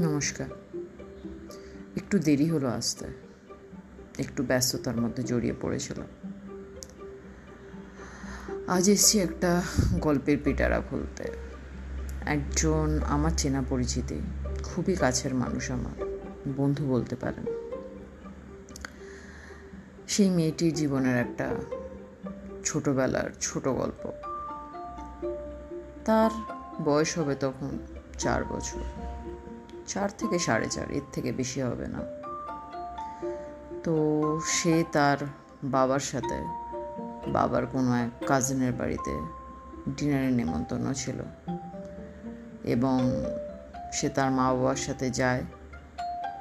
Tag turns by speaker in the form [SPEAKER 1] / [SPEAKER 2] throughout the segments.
[SPEAKER 1] নমস্কার। একটু দেরি হলো আসতে। একটু ব্যস্ততার মধ্যে জড়িয়ে পড়েছিল আজ এসছি একটা গল্পের পিটারা খুলতে একজন আমার চেনা পরিচিতি, খুবই কাছের মানুষ আমার, বন্ধু বলতে পারেন। সেই মেয়েটির জীবনের একটা ছোটবেলার ছোট গল্প। তার বয়স হবে তখন চার বছর। চার থেকে সাড়ে চার, এর থেকে বেশি হবে না। তো সে তার বাবার সাথে, বাবার কোনো এক কাজিনের বাড়িতে ডিনারের নেমন্তন্ন ছিল এবং সে তার মা বাবার সাথে যায়,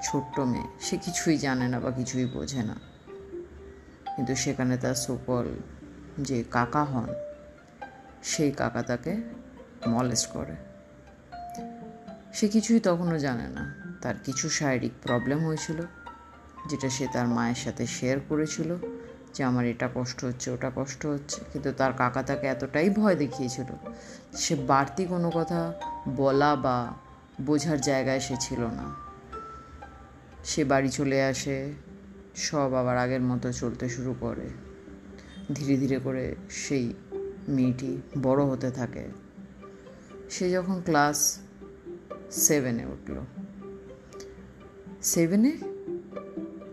[SPEAKER 1] ছোট্ট মেয়ে। সে কিছুই জানে না বা কিছুই বোঝে না। কিন্তু সেখানে তার সুকল যে কাকা হন, সেই কাকা তাকে মলেস্ট করে। সে কিছুই তখনও জানে না। তার কিছু শারীরিক প্রবলেম হয়েছিল, যেটা সে তার মায়ের সাথে শেয়ার করেছিল, যে আমার এটা কষ্ট হচ্ছে, ওটা কষ্ট হচ্ছে। কিন্তু তার কাকা তাকে এতটাই ভয় দেখিয়েছিল, সে বাড়তি কোনো কথা বলা বা বোঝার জায়গায় সে ছিল না। সে বাড়ি চলে আসে, সব আবার আগের মতো চলতে শুরু করে। ধীরে ধীরে করে সেই মেয়েটি বড় হতে থাকে। সে যখন ক্লাস সেভেনে উঠল। সেভেনে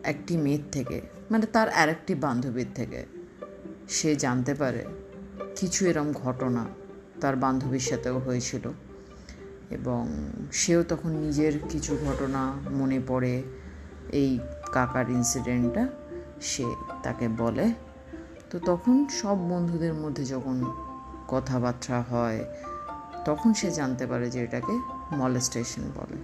[SPEAKER 1] একটি মেয়ের থেকে মানে তার আর একটি বান্ধবীর থেকে, সে জানতে পারে কিছু এরম ঘটনা তার বান্ধবীর সাথেও হয়েছিল এবং সেও তখন নিজের কিছু ঘটনা মনে পড়ে। এই কাকার ইনসিডেন্টটা সে তাকে বলে। তো তখন সব বন্ধুদের মধ্যে যখন কথাবার্তা হয়, তখন সে জানতে পারে যে এটাকে মলেস্টেশন বলে।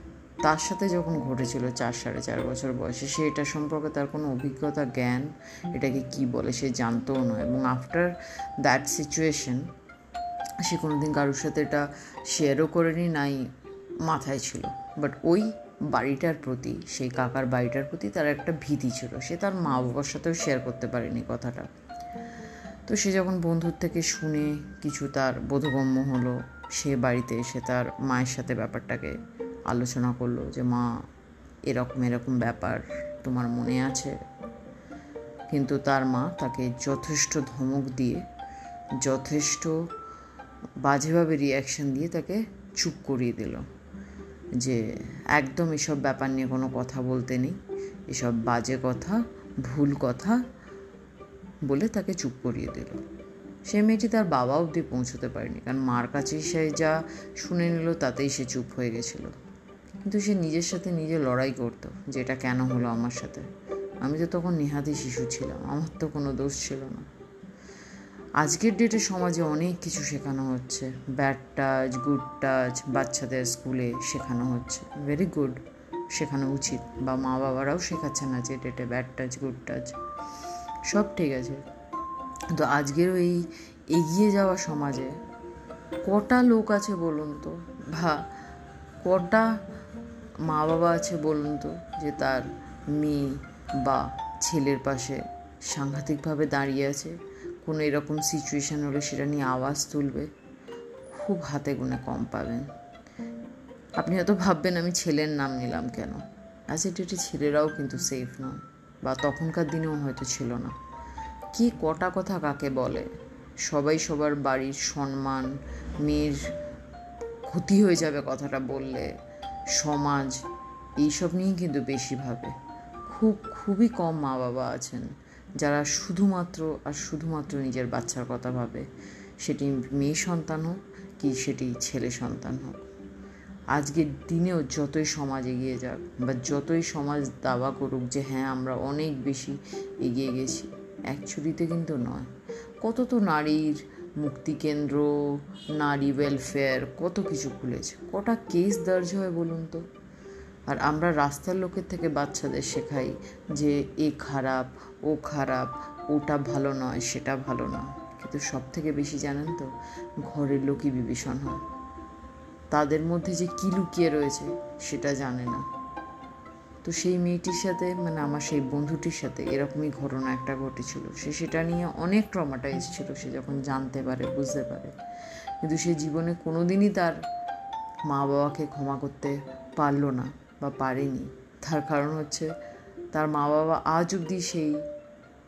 [SPEAKER 1] তার সাথে যখন ঘটেছিল চার সাড়ে চার বছর বয়সে, সে এটা সম্পর্কে তার কোনো অভিজ্ঞতা, জ্ঞান, এটাকে কি বলে সে জানতও না। এবং আফটার দ্যাট সিচুয়েশন সে কোনো দিন কারোর সাথে এটা শেয়ারও করেনি, নাই মাথায় ছিল। বাট ওই বাড়িটার প্রতি, সেই কাকার বাড়িটার প্রতি তার একটা ভীতি ছিল। সে তার মা বাবার সাথেও শেয়ার করতে পারেনি কথাটা। তো সে যখন বন্ধুর থেকে শুনে কিছু তার বোধগম্য হলো সে বাড়িতে এসে তার মায়ের সাথে ব্যাপারটাকে আলোচনা করল যে, মা, এরকম এরকম ব্যাপার তোমার মনে আছে? কিন্তু তার মা তাকে যথেষ্ট ধমক দিয়ে, যথেষ্ট বাজেভাবে রিয়াকশান দিয়ে তাকে চুপ করিয়ে দিল যে, একদম এসব ব্যাপার নিয়ে কোনো কথা বলতে নেই, এসব বাজে কথা, ভুল কথা বলে তাকে চুপ করিয়ে দিল। সে মেয়েটি তার বাবা অবধি পৌঁছতে পারেনি, কারণ মার কাছে সে যা শুনে নিল তাতেই সে চুপ হয়ে গেছিল। কিন্তু সে নিজের সাথে নিজে লড়াই করতো যে এটা কেন হলো আমার সাথে? আমি তো তখন নেহাতি শিশু ছিলাম, আমার তো কোনো দোষ ছিল না। আজকের ডেটে সমাজে অনেক কিছু শেখানো হচ্ছে। ব্যাড টাচ গুড টাচ বাচ্চাদের স্কুলে শেখানো হচ্ছে। ভেরি গুড শেখানো উচিত। বা মা বাবারাও শেখাচ্ছে না যে ডেটে ব্যাড টাচ গুড টাচ সব ঠিক আছে। তো আজকের এই এগিয়ে যাওয়া সমাজে কটা লোক আছে বলুন তো? বা কটা মা বাবা আছে বলুন তো যে তার মেয়ে বা ছেলের পাশে সাংঘাতিকভাবে দাঁড়িয়ে আছে? কোনো এরকম সিচুয়েশান হলে সেটা নিয়ে আওয়াজ তুলবে? খুব হাতে গুনে কম পাবেন। আপনি হয়তো ভাববেন, আমি ছেলের নাম নিলাম কেন? অ্যাজ এ ডেটে ছেলেরাও কিন্তু সেফ নয় বা তখনকার দিনেও হয়তো ছিল না। কি কটা কথা কাকে বলে? সবাই সবার বাড়ির সম্মান, মেয়ের ক্ষতি হয়ে যাবে কথাটা বললে। সমাজ এইসব নিয়েই কিন্তু বেশি ভাবে। খুব, খুবই কম মা বাবা আছেন যারা শুধুমাত্র আর শুধুমাত্র নিজের বাচ্চার কথা ভাবে। সেটি মেয়ে সন্তান হোক কি সেটি ছেলে সন্তান হোক। আজকের দিনেও যতই সমাজ এগিয়ে যাক বা যতই সমাজ দাবা করুক যে হ্যাঁ আমরা অনেক বেশি এগিয়ে গেছি। অ্যাকচুয়ালিতে কিন্তু নয়। কত তো নারীর মুক্তিকেন্দ্র, নারী ওয়েলফেয়ার কত কিছু খুলেছে। কটা কেস দর্জ হয় বলুন তো? আর আমরা রাস্তার লোকের থেকে বাচ্চাদের শেখাই যে এ খারাপ, ও খারাপ, ওটা ভালো নয়, সেটা ভালো নয়। কিন্তু সব থেকে বেশি জানেন তো, ঘরের লোকই বিভীষণ হয়। তাদের মধ্যে যে কী লুকিয়ে রয়েছে, সেটা জানে না। তো সেই মেয়েটির সাথে মানে আমার সেই বন্ধুটির সাথে এরকমই ঘটনা একটা ঘটেছিল। সে সেটা নিয়ে অনেক ট্রমাটাইজ ছিল, সে যখন জানতে পারে, বুঝতে পারে। কিন্তু সে জীবনে কোনো দিনই তার মা বাবাকে ক্ষমা করতে পারল না বা পারেনি। তার কারণ হচ্ছে, তার মা বাবা আজ অবধি সেই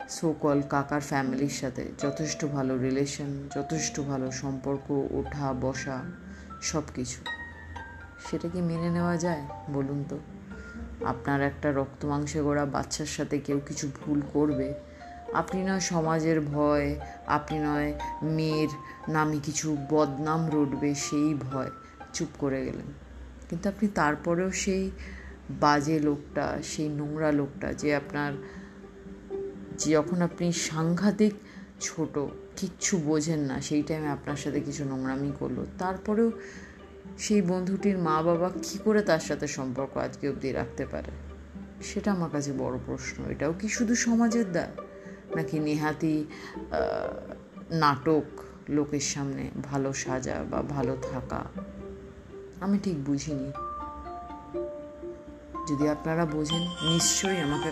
[SPEAKER 1] সোকল কাকার ফ্যামিলির সাথে যথেষ্ট ভালো রিলেশন যথেষ্ট ভালো সম্পর্ক ওঠা বসা সব কিছু সেটা কি মেনে নেওয়া যায়? বলুন তো। আপনার একটা রক্ত মাংসে গড়া বাচ্চার সাথে কেউ কিছু ভুল করবে, আপনি নয় সমাজের ভয়, আপনি নয় মেয়ের নামে কিছু বদনাম রটবে সেই ভয়। চুপ করে গেলেন। কিন্তু আপনি তারপরেও সেই বাজে লোকটা, সেই নোংরা লোকটা যে আপনার, যে যখন আপনি সাংঘাতিক ছোট, কিচ্ছু বোঝেন না, সেই টাইমে আপনার সাথে কিছু নোংরামি করল। তারপরেও সেই বন্ধুটির মা বাবা কী করে তার সাথে সম্পর্ক আজকে অবধি রাখতে পারে? সেটা আমার কাছে বড় প্রশ্ন। এটাও কি শুধু সমাজের দায় নাকি নেহাতি নাটক লোকের সামনে ভালো সাজা বা ভালো থাকা? আমি ঠিক বুঝিনি। যদি আপনারা বোঝেন, নিশ্চয়ই আমাকে